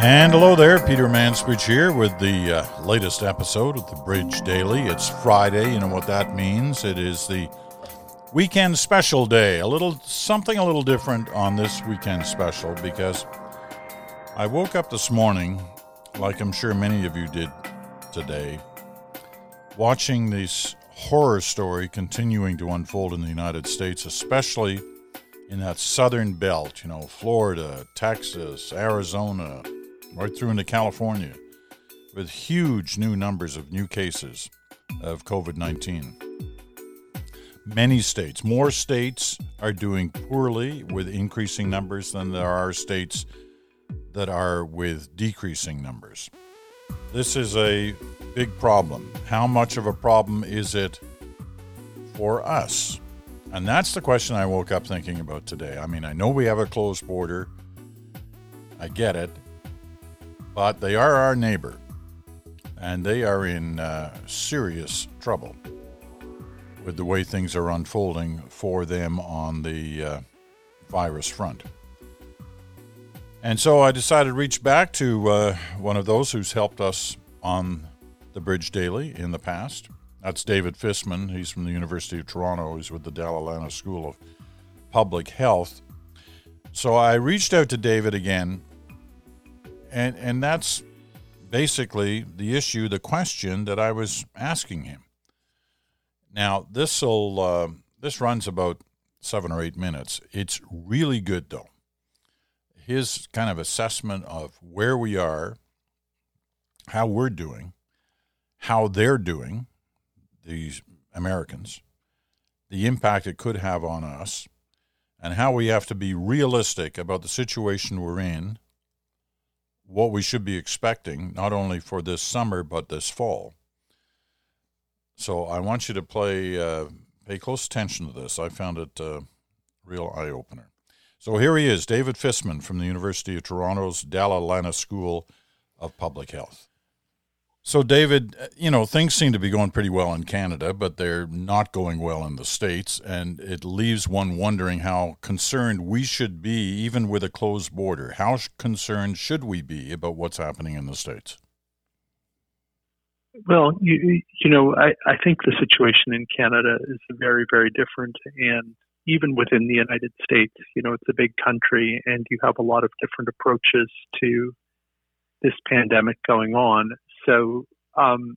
And hello there, Peter Mansbridge here with the uh, latest episode of the Bridge Daily. It's Friday, you know what that means. It is the weekend special day. A little something a little different on this weekend special because I woke up this morning, like I'm sure many of you did today, watching this horror story continuing to unfold in the United States, especially in that southern belt, you know, Florida, Texas, Arizona, right through into California, with huge new numbers of new cases of COVID 19. Many states, more states are doing poorly with increasing numbers than there are states that are with decreasing numbers. This is a big problem. How much of a problem is it for us? And that's the question I woke up thinking about today. I mean, I know we have a closed border. I get it. But they are our neighbor. And they are in uh, serious trouble with the way things are unfolding for them on the uh, virus front. And so I decided to reach back to uh, one of those who's helped us on the Bridge Daily in the past. That's David Fisman. He's from the University of Toronto. He's with the Dalla Lana School of Public Health. So I reached out to David again, and and that's basically the issue, the question that I was asking him. Now this will uh, this runs about seven or eight minutes. It's really good though his kind of assessment of where we are, how we're doing, how they're doing, these Americans, the impact it could have on us, and how we have to be realistic about the situation we're in, what we should be expecting, not only for this summer, but this fall. So I want you to play, uh, pay close attention to this. I found it a uh, real eye opener. So here he is, David Fisman from the University of Toronto's Dalla Lana School of Public Health. So, David, uh, you know, things seem to be going pretty well in Canada, but they're not going well in the States. And it leaves one wondering how concerned we should be, even with a closed border. How concerned should we be about what's happening in the States? Well, you, you know, I, I think the situation in Canada is very, very different. And even within the United States, you know, it's a big country and you have a lot of different approaches to this pandemic going on. So um,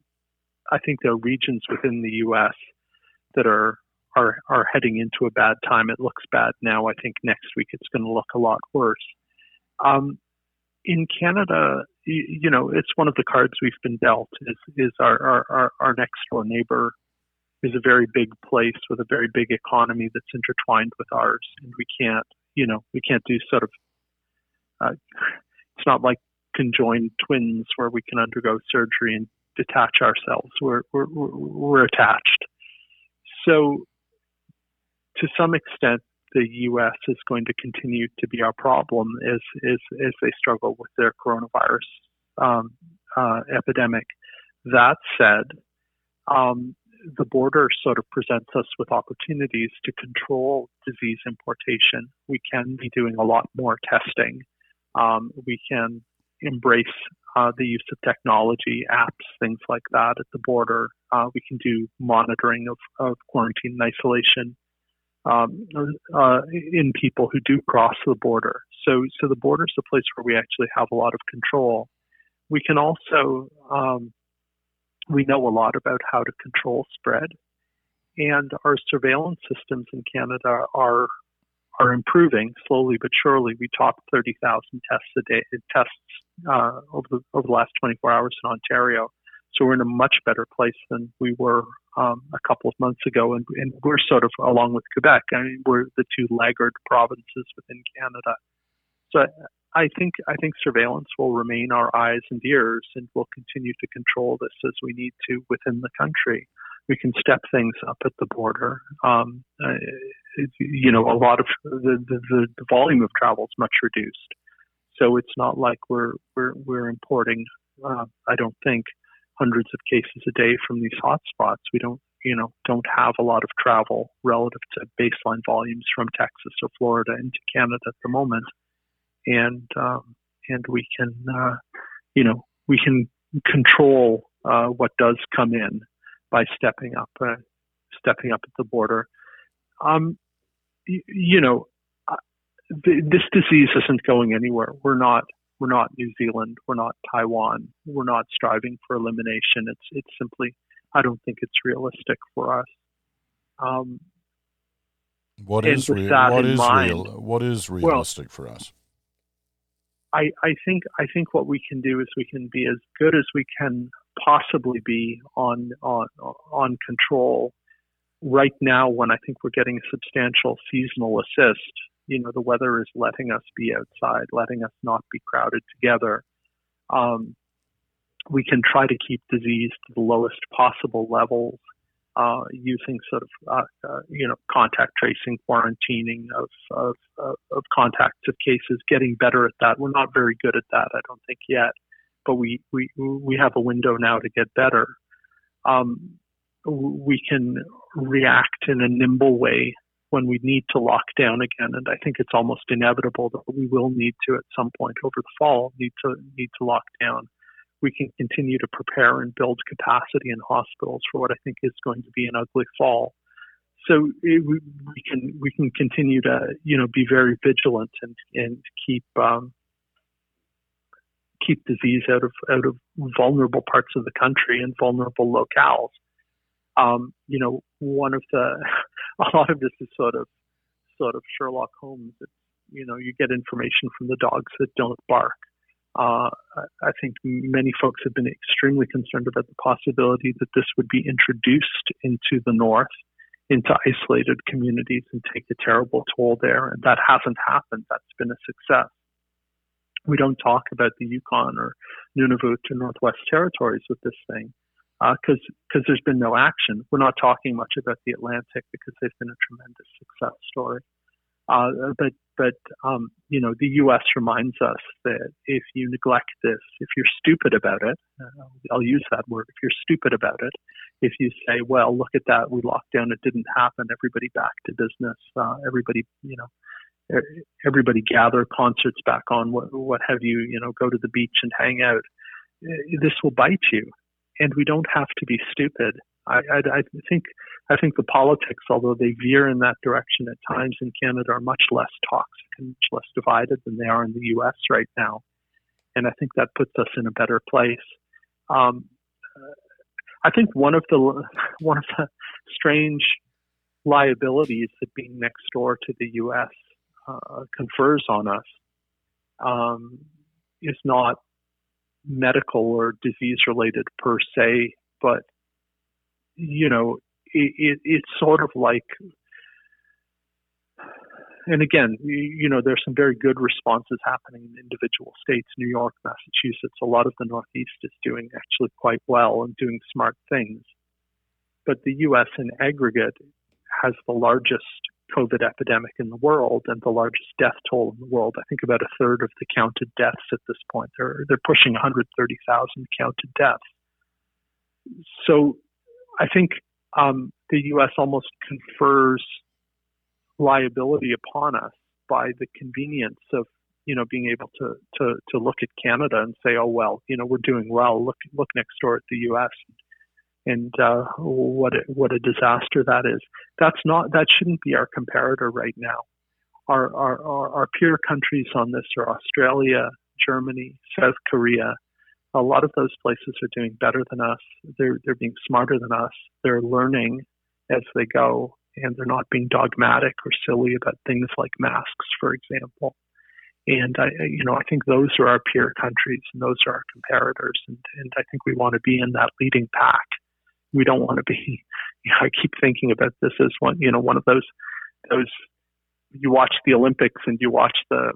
I think there are regions within the U.S. that are are are heading into a bad time. It looks bad now. I think next week it's going to look a lot worse. Um, in Canada, you, you, know, it's one of the cards we've been dealt. Is is our our, our, our next door neighbor is a very big place with a very big economy that's intertwined with ours, and we can't, you know, we can't do sort of. Uh, it's not like conjoined twins where we can undergo surgery and detach ourselves. We're we're we're attached. So, to some extent, the U.S. is going to continue to be our problem as as as they struggle with their coronavirus um, uh, epidemic. That said, um, the border sort of presents us with opportunities to control disease importation. We can be doing a lot more testing. Um, we can embrace uh, the use of technology, apps, things like that at the border. Uh, we can do monitoring of, of quarantine and isolation um, uh, in people who do cross the border. So, so the border is a place where we actually have a lot of control. We can also um, we know a lot about how to control spread, and our surveillance systems in Canada are are improving slowly but surely. We topped 30,000 tests a day tests uh, over the over the last 24 hours in Ontario, so we're in a much better place than we were um, a couple of months ago, and, and we're sort of along with Quebec. I mean, we're the two laggard provinces within Canada. So I think I think surveillance will remain our eyes and ears, and we'll continue to control this as we need to within the country. We can step things up at the border. Um, uh, you know, a lot of the, the, the volume of travel is much reduced, so it's not like we're we're we're importing. Uh, I don't think hundreds of cases a day from these hotspots. We don't you know don't have a lot of travel relative to baseline volumes from Texas or Florida into Canada at the moment and um, and we can, uh, you know, we can control uh, what does come in by stepping up, uh, stepping up at the border. Um, you know, th- this disease isn't going anywhere. We're not. We're not New Zealand. We're not Taiwan. We're not striving for elimination. It's it's simply. I don't think it's realistic for us. Um, what is re- what is mind, real? What is realistic well, for us? I, I think I think what we can do is we can be as good as we can possibly be on on on control right now when I think we're getting a substantial seasonal assist. You know, the weather is letting us be outside, letting us not be crowded together. Um, we can try to keep disease to the lowest possible levels uh, using sort of uh, uh, you know contact tracing, quarantining of, of, of contacts of cases, getting better at that. We're not very good at that, I don't think yet, but we we we have a window now to get better. Um, we can react in a nimble way when we need to lock down again, and I think it's almost inevitable that we will need to at some point over the fall need to need to lock down we can continue to prepare and build capacity in hospitals for what I think is going to be an ugly fall. So it, we, we, can we can continue to you know be very vigilant and and keep um, keep disease out of out of vulnerable parts of the country and vulnerable locales. Um, you know, one of the a lot of this is sort of sort of Sherlock Holmes. It's, you know, you get information from the dogs that don't bark. Uh, I think many folks have been extremely concerned about the possibility that this would be introduced into the North, into isolated communities, and take a terrible toll there. And that hasn't happened. That's been a success. We don't talk about the Yukon or Nunavut or Northwest Territories with this thing because uh, because there's been no action. We're not talking much about the Atlantic because they've been a tremendous success story. Uh, but but um, you know the U.S. reminds us that if you neglect this, if you're stupid about it, uh, I'll use that word. If you're stupid about it, if you say, "Well, look at that, we locked down, it didn't happen," everybody back to business, uh, everybody you know, everybody gather, concerts back on, what what have you, you know, go to the beach and hang out. Uh, this will bite you, and we don't have to be stupid. I, I, I think I think the politics, although they veer in that direction at times in Canada, are much less toxic and much less divided than they are in the U.S. right now, and I think that puts us in a better place. Um, I think one of the one of the strange liabilities that being next door to the U.S. Uh, confers on us um, is not medical or disease related per se, but you know, it, it, it's sort of like, and again, you, you know, there's some very good responses happening in individual states, New York, Massachusetts. A lot of the Northeast is doing actually quite well and doing smart things. But the U.S. in aggregate has the largest COVID epidemic in the world and the largest death toll in the world. I think about a third of the counted deaths at this point. They're they're pushing 130,000 counted deaths. So I think um, the U.S. almost confers liability upon us by the convenience of you know being able to to to look at Canada and say, oh well, you know we're doing well. Look look next door at the U.S. and uh, what a, what a disaster that is. That's not that shouldn't be our comparator right now. Our our our, our peer countries on this are Australia, Germany, South Korea, a lot of those places are doing better than us. They're they're being smarter than us. They're learning as they go, and they're not being dogmatic or silly about things like masks, for example. And I, you know, I think those are our peer countries, and those are our comparators, and, and I think we want to be in that leading pack. We don't want to be. You know, I keep thinking about this as one, you know, one of those those. You watch the Olympics and you watch the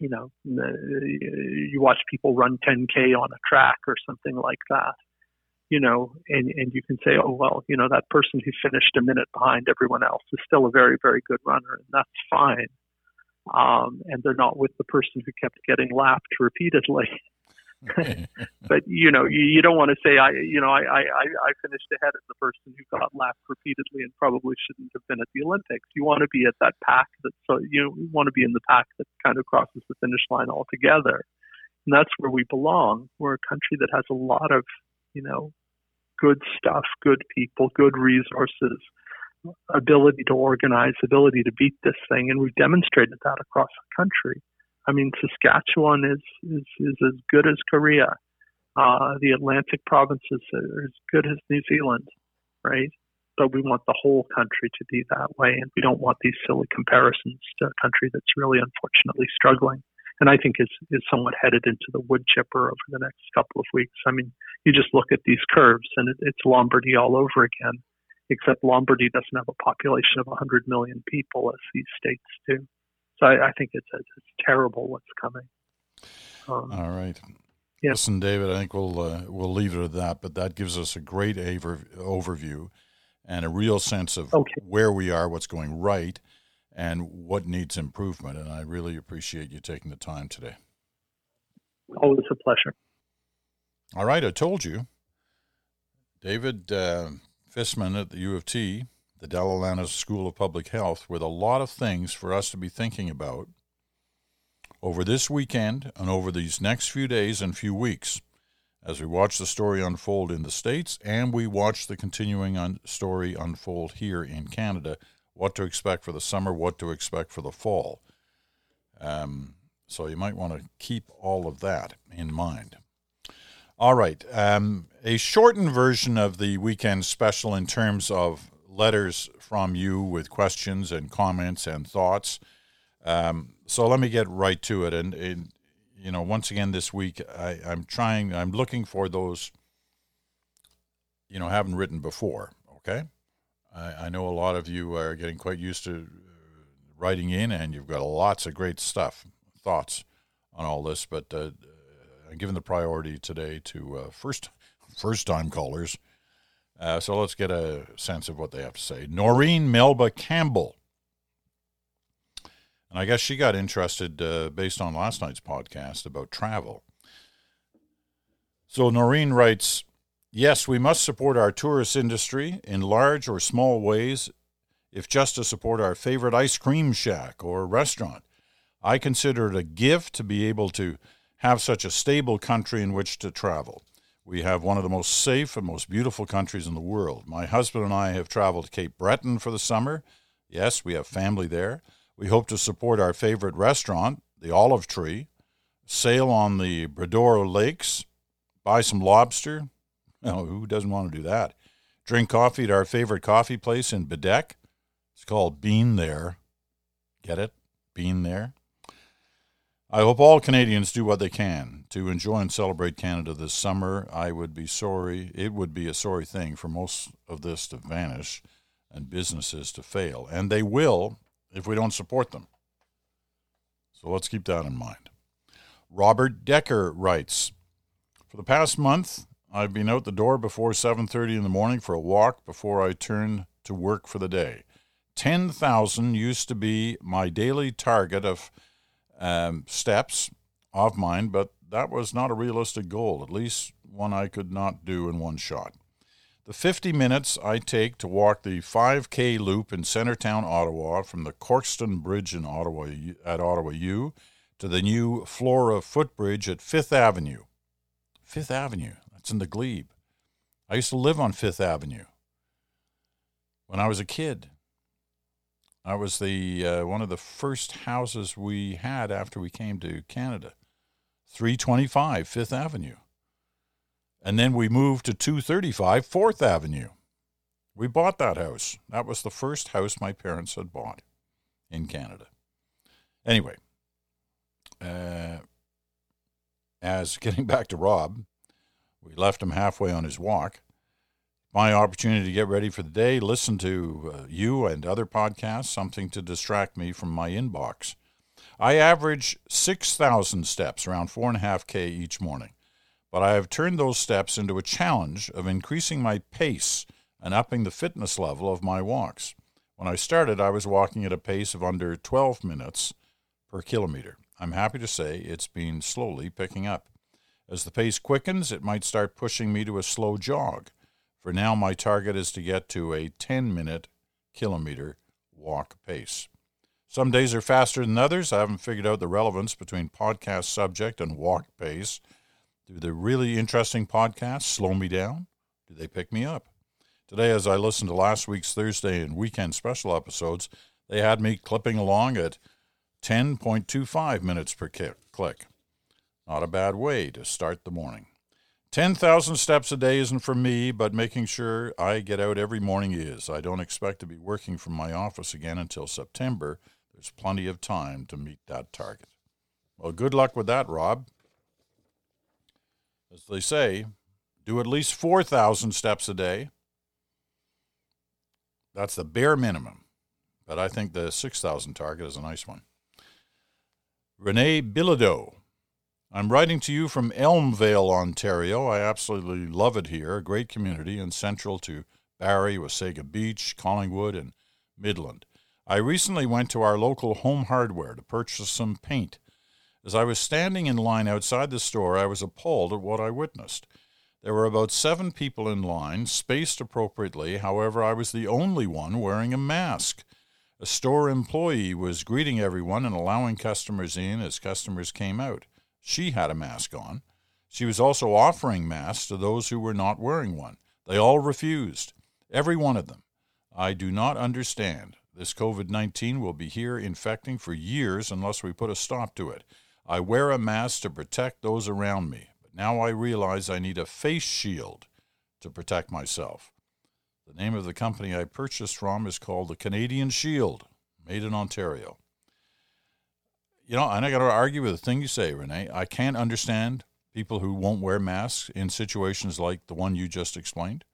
you know, the, you watch people run 10K on a track or something like that, you know, and, and you can say, oh, well, you know, that person who finished a minute behind everyone else is still a very, very good runner, and that's fine. Um, and they're not with the person who kept getting lapped repeatedly. but you know, you, you don't want to say I, you know, I, I, I finished ahead of the person who got lapped repeatedly and probably shouldn't have been at the Olympics. You want to be at that pack that so you want to be in the pack that kind of crosses the finish line altogether, and that's where we belong. We're a country that has a lot of, you know, good stuff, good people, good resources, ability to organize, ability to beat this thing, and we've demonstrated that across the country. I mean, Saskatchewan is is, is as good as Korea. Uh, the Atlantic provinces are as good as New Zealand, right? But we want the whole country to be that way, and we don't want these silly comparisons to a country that's really unfortunately struggling. And I think is is somewhat headed into the wood chipper over the next couple of weeks. I mean, you just look at these curves, and it, it's Lombardy all over again. Except Lombardy doesn't have a population of 100 million people as these states do. So I, I think it's, it's terrible what's coming. Um, All right. Yeah. Listen, David, I think we'll uh, we'll leave it at that. But that gives us a great aver- overview and a real sense of okay. where we are, what's going right, and what needs improvement. And I really appreciate you taking the time today. Always a pleasure. All right, I told you, David uh, Fisman at the U of T the Dalla Lana School of Public Health with a lot of things for us to be thinking about over this weekend and over these next few days and few weeks as we watch the story unfold in the States and we watch the continuing un- story unfold here in Canada. What to expect for the summer, what to expect for the fall. Um, so you might want to keep all of that in mind. All right. Um, a shortened version of the weekend special in terms of letters from you with questions and comments and thoughts. Um, so let me get right to it. And, and you know, once again this week, I, I'm trying, I'm looking for those, you know, haven't written before. Okay. I, I know a lot of you are getting quite used to uh, writing in, and you've got lots of great stuff, thoughts on all this. But uh, I'm giving the priority today to uh, first first time callers uh, so let's get a sense of what they have to say. Noreen Melba Campbell. And I guess she got interested uh, based on last night's podcast about travel. So Noreen writes Yes, we must support our tourist industry in large or small ways, if just to support our favorite ice cream shack or restaurant. I consider it a gift to be able to have such a stable country in which to travel. We have one of the most safe and most beautiful countries in the world. My husband and I have traveled to Cape Breton for the summer. Yes, we have family there. We hope to support our favorite restaurant, the Olive Tree, sail on the Bras d'Or Lakes, buy some lobster. Oh, who doesn't want to do that? Drink coffee at our favorite coffee place in Baddeck. It's called Bean There. Get it? Bean There. I hope all Canadians do what they can to enjoy and celebrate Canada this summer. I would be sorry, it would be a sorry thing for most of this to vanish and businesses to fail. And they will if we don't support them. So let's keep that in mind. Robert Decker writes, For the past month, I've been out the door before 7:30 in the morning for a walk before I turn to work for the day. 10,000 used to be my daily target of um, steps of mine, but that was not a realistic goal, at least one I could not do in one shot. The 50 minutes I take to walk the 5K loop in Centertown, Ottawa, from the Corktown Bridge in Ottawa at Ottawa U to the new Flora footbridge at Fifth Avenue. Fifth Avenue, that's in the Glebe. I used to live on Fifth Avenue when I was a kid. I was the uh, one of the first houses we had after we came to Canada. 325 Fifth Avenue. And then we moved to 235 Fourth Avenue. We bought that house. That was the first house my parents had bought in Canada. Anyway, uh, as getting back to Rob, we left him halfway on his walk my opportunity to get ready for the day, listen to uh, you and other podcasts, something to distract me from my inbox. I average 6,000 steps, around 4.5K each morning, but I have turned those steps into a challenge of increasing my pace and upping the fitness level of my walks. When I started, I was walking at a pace of under 12 minutes per kilometer. I'm happy to say it's been slowly picking up. As the pace quickens, it might start pushing me to a slow jog. For now, my target is to get to a 10 minute kilometer walk pace. Some days are faster than others. I haven't figured out the relevance between podcast subject and walk pace. Do the really interesting podcasts slow me down? Do they pick me up? Today, as I listened to last week's Thursday and weekend special episodes, they had me clipping along at 10.25 minutes per click. Not a bad way to start the morning. 10,000 steps a day isn't for me, but making sure I get out every morning is. I don't expect to be working from my office again until September. There's plenty of time to meet that target. Well, good luck with that, Rob. As they say, do at least 4,000 steps a day. That's the bare minimum. But I think the 6,000 target is a nice one. Renee Bilodeau I'm writing to you from Elmvale, Ontario. I absolutely love it here, a great community and central to Barrie, Wasaga Beach, Collingwood, and Midland. I recently went to our local home hardware to purchase some paint. As I was standing in line outside the store, I was appalled at what I witnessed. There were about seven people in line, spaced appropriately. However, I was the only one wearing a mask. A store employee was greeting everyone and allowing customers in as customers came out. She had a mask on. She was also offering masks to those who were not wearing one. They all refused, every one of them. I do not understand. This COVID 19 will be here infecting for years unless we put a stop to it. I wear a mask to protect those around me, but now I realize I need a face shield to protect myself. The name of the company I purchased from is called the Canadian Shield, made in Ontario you know, and I got to argue with the thing you say, Renee. I can't understand people who won't wear masks in situations like the one you just explained.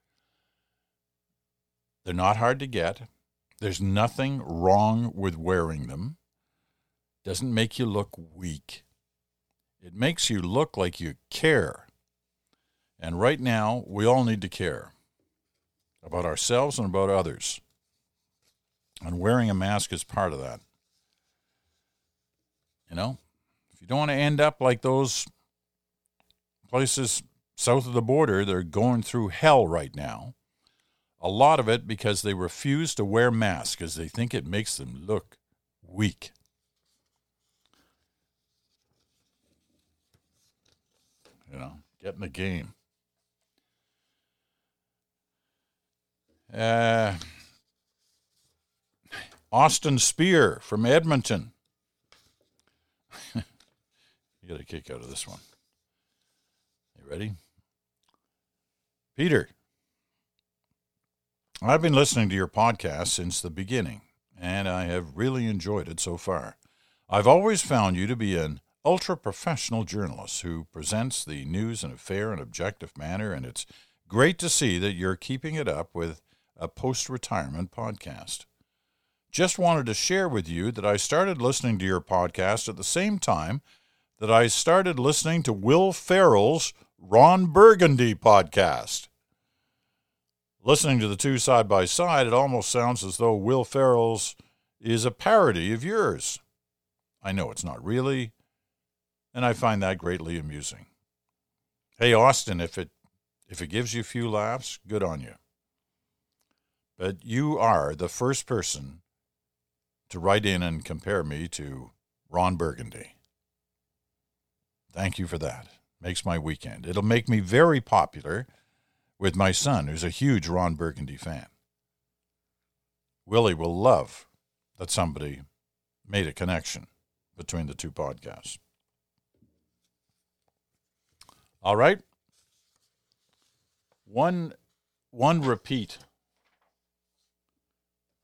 They're not hard to get. There's nothing wrong with wearing them. Doesn't make you look weak. It makes you look like you care. And right now, we all need to care about ourselves and about others. And wearing a mask is part of that. You know, if you don't want to end up like those places south of the border, they're going through hell right now. A lot of it because they refuse to wear masks because they think it makes them look weak. You know, get in the game. Uh, Austin Spear from Edmonton you get a kick out of this one. You ready? Peter, I've been listening to your podcast since the beginning, and I have really enjoyed it so far. I've always found you to be an ultra professional journalist who presents the news in a fair and objective manner, and it's great to see that you're keeping it up with a post retirement podcast. Just wanted to share with you that I started listening to your podcast at the same time that I started listening to Will Ferrell's Ron Burgundy podcast. Listening to the two side by side, it almost sounds as though Will Ferrell's is a parody of yours. I know it's not really, and I find that greatly amusing. Hey Austin, if it if it gives you a few laughs, good on you. But you are the first person to write in and compare me to Ron Burgundy. Thank you for that. Makes my weekend. It'll make me very popular with my son, who's a huge Ron Burgundy fan. Willie will love that somebody made a connection between the two podcasts. All right. One one repeat.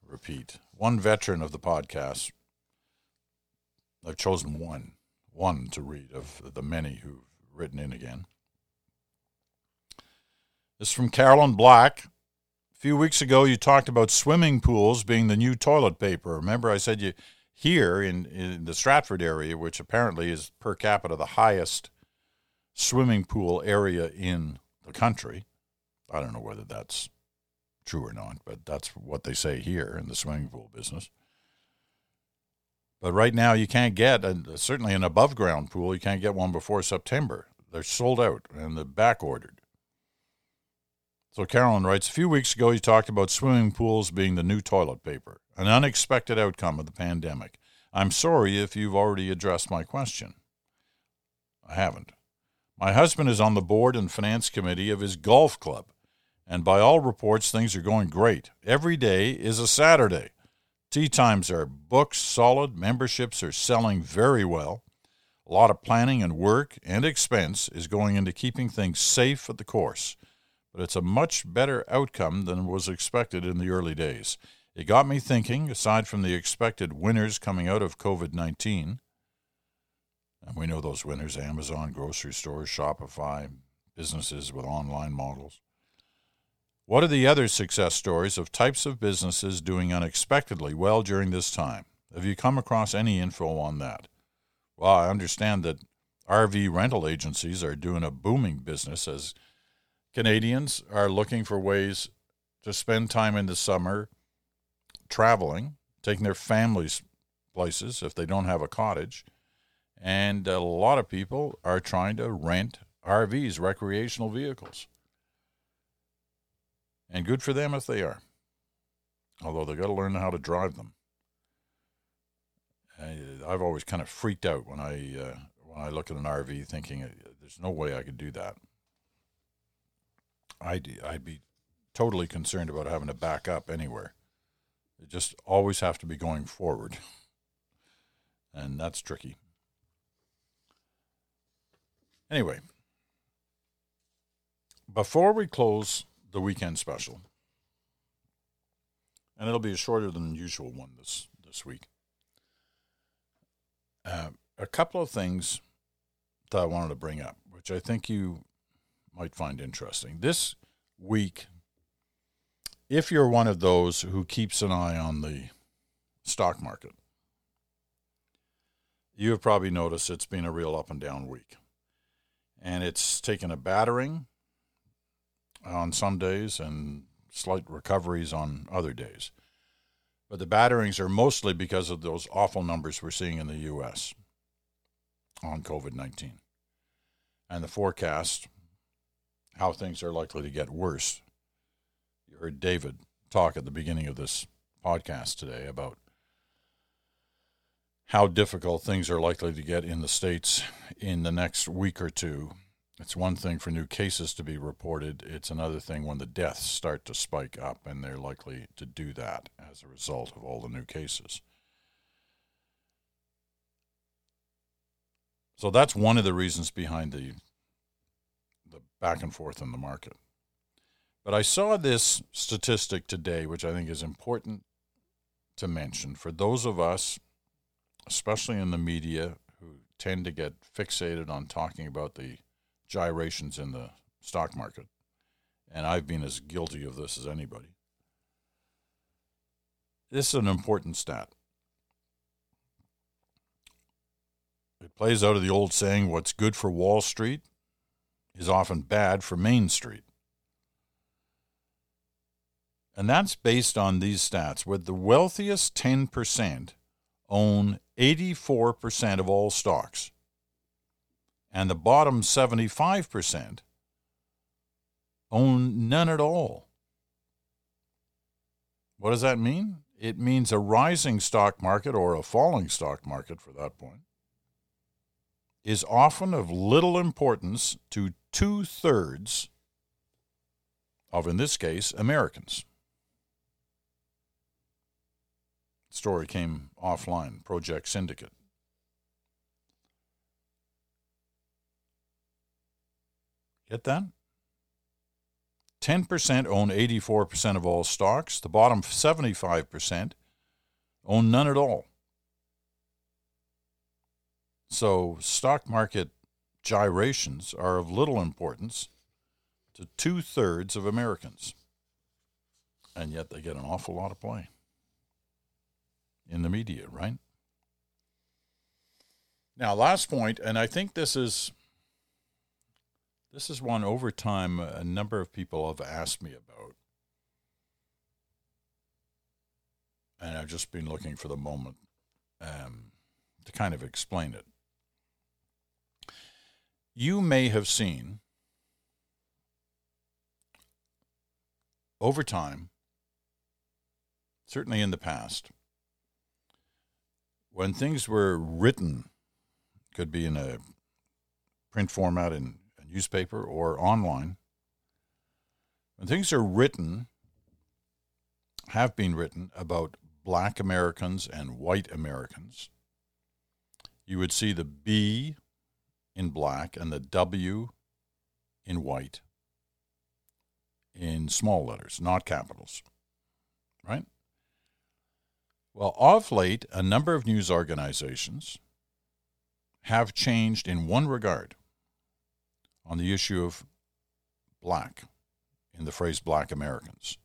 Repeat one veteran of the podcast. I've chosen one, one to read of the many who've written in again. Is from Carolyn Black. A few weeks ago, you talked about swimming pools being the new toilet paper. Remember, I said you here in, in the Stratford area, which apparently is per capita the highest swimming pool area in the country. I don't know whether that's true or not, but that's what they say here in the swimming pool business. But right now, you can't get, a, certainly an above ground pool, you can't get one before September. They're sold out and they're back ordered. So Carolyn writes, a few weeks ago you talked about swimming pools being the new toilet paper, an unexpected outcome of the pandemic. I'm sorry if you've already addressed my question. I haven't. My husband is on the board and finance committee of his golf club, and by all reports, things are going great. Every day is a Saturday. Tee times are booked solid, memberships are selling very well. A lot of planning and work and expense is going into keeping things safe at the course, but it's a much better outcome than was expected in the early days. It got me thinking, aside from the expected winners coming out of COVID 19, and we know those winners Amazon, grocery stores, Shopify, businesses with online models. What are the other success stories of types of businesses doing unexpectedly well during this time? Have you come across any info on that? Well, I understand that RV rental agencies are doing a booming business as Canadians are looking for ways to spend time in the summer traveling, taking their families places if they don't have a cottage, and a lot of people are trying to rent RVs, recreational vehicles. And good for them if they are. Although they've got to learn how to drive them. I've always kind of freaked out when I uh, when I look at an RV, thinking there's no way I could do that. I'd I'd be totally concerned about having to back up anywhere. You just always have to be going forward, and that's tricky. Anyway, before we close the weekend special, and it'll be a shorter than usual one this this week. Uh, a couple of things that I wanted to bring up, which I think you might find interesting. This week, if you're one of those who keeps an eye on the stock market, you have probably noticed it's been a real up and down week and it's taken a battering on some days and slight recoveries on other days. But the batterings are mostly because of those awful numbers we're seeing in the U.S. on COVID 19 and the forecast, how things are likely to get worse. You heard David talk at the beginning of this podcast today about how difficult things are likely to get in the States in the next week or two. It's one thing for new cases to be reported, it's another thing when the deaths start to spike up, and they're likely to do that as a result of all the new cases. So that's one of the reasons behind the the back and forth in the market. But I saw this statistic today, which I think is important to mention for those of us especially in the media, who tend to get fixated on talking about the gyrations in the stock market. And I've been as guilty of this as anybody. This is an important stat. It plays out of the old saying what's good for Wall Street is often bad for Main Street. And that's based on these stats. With the wealthiest 10% own 84% of all stocks, and the bottom 75% own none at all. What does that mean? It means a rising stock market or a falling stock market for that point is often of little importance to two thirds of, in this case, Americans. story came offline, Project Syndicate. Get that? 10% own 84% of all stocks. The bottom 75% own none at all. So, stock market gyrations are of little importance to two thirds of Americans. And yet they get an awful lot of play in the media, right? Now, last point, and I think this is this is one over time a number of people have asked me about. And I've just been looking for the moment um, to kind of explain it. You may have seen over time, certainly in the past, when things were written, could be in a print format in a newspaper or online, when things are written, have been written about black Americans and white Americans, you would see the B in black and the W in white in small letters, not capitals. Right? Well, of late, a number of news organizations have changed in one regard on the issue of black, in the phrase black Americans.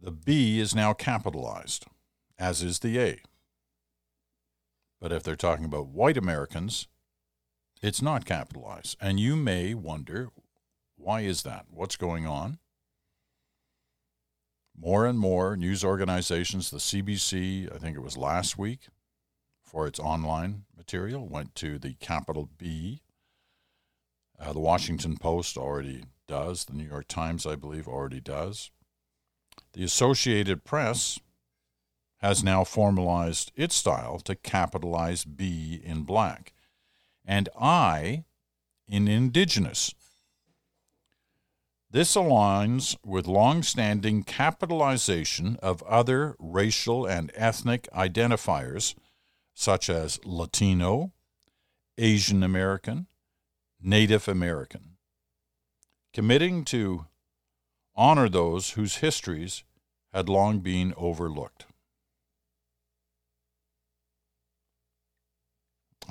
The B is now capitalized, as is the A. But if they're talking about white Americans, it's not capitalized. And you may wonder why is that? What's going on? More and more news organizations, the CBC, I think it was last week, for its online material, went to the capital B. Uh, the Washington Post already does. The New York Times, I believe, already does. The Associated Press has now formalized its style to capitalize B in black and I in indigenous. This aligns with long-standing capitalization of other racial and ethnic identifiers such as Latino, Asian American, Native American, committing to honor those whose histories had long been overlooked.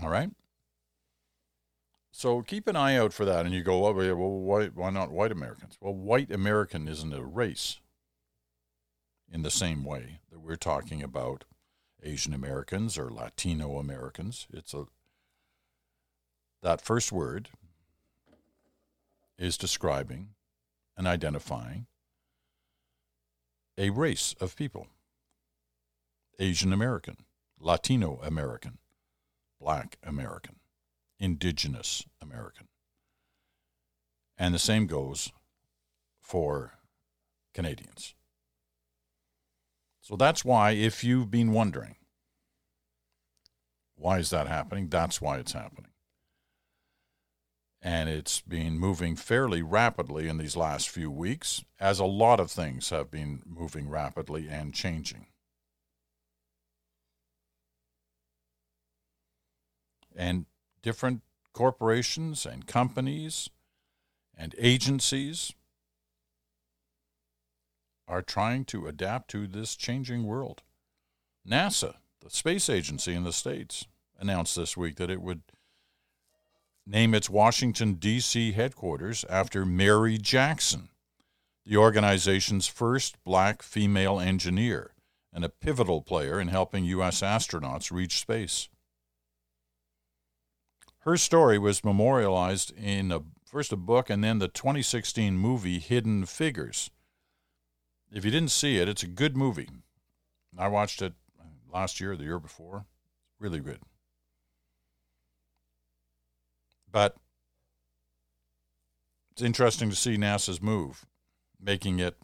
All right? So keep an eye out for that. And you go, oh, well, why, why not white Americans? Well, white American isn't a race in the same way that we're talking about Asian Americans or Latino Americans. It's a that first word is describing and identifying a race of people. Asian American, Latino American, Black American indigenous American. And the same goes for Canadians. So that's why, if you've been wondering, why is that happening? That's why it's happening. And it's been moving fairly rapidly in these last few weeks, as a lot of things have been moving rapidly and changing. And different corporations and companies and agencies are trying to adapt to this changing world. NASA, the space agency in the States, announced this week that it would name its Washington, D.C. headquarters after Mary Jackson, the organization's first black female engineer and a pivotal player in helping U.S. astronauts reach space. Her story was memorialized in a, first a book and then the 2016 movie Hidden Figures. If you didn't see it, it's a good movie. I watched it last year, the year before. Really good. But it's interesting to see NASA's move, making it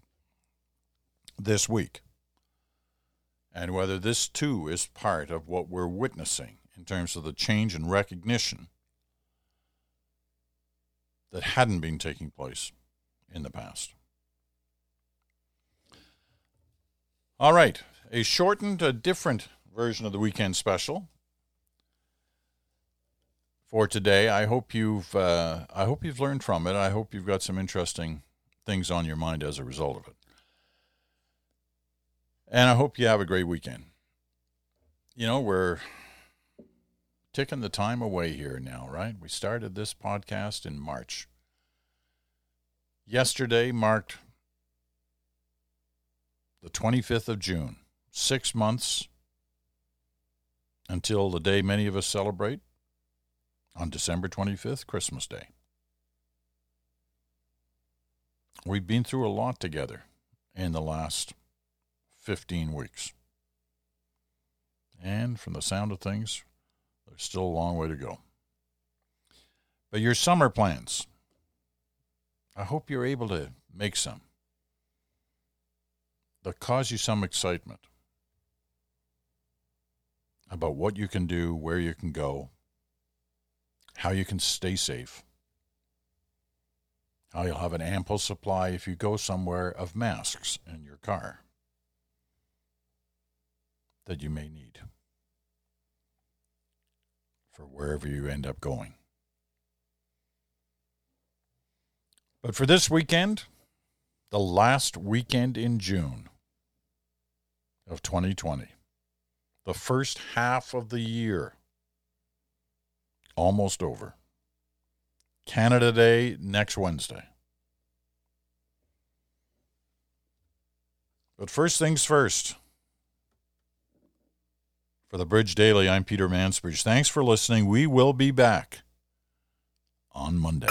this week. And whether this too is part of what we're witnessing in terms of the change in recognition that hadn't been taking place in the past. All right, a shortened, a different version of the weekend special for today. I hope you've uh, I hope you've learned from it. I hope you've got some interesting things on your mind as a result of it. And I hope you have a great weekend. You know, we're ticking the time away here now, right? We started this podcast in March. Yesterday marked the 25th of June, six months until the day many of us celebrate on December 25th, Christmas Day. We've been through a lot together in the last 15 weeks. And from the sound of things, there's still a long way to go. But your summer plans, I hope you're able to make some that cause you some excitement about what you can do, where you can go, how you can stay safe, how you'll have an ample supply if you go somewhere of masks in your car that you may need for wherever you end up going. But for this weekend, the last weekend in June of 2020, the first half of the year almost over. Canada Day next Wednesday. But first things first. For the Bridge Daily, I'm Peter Mansbridge. Thanks for listening. We will be back on Monday.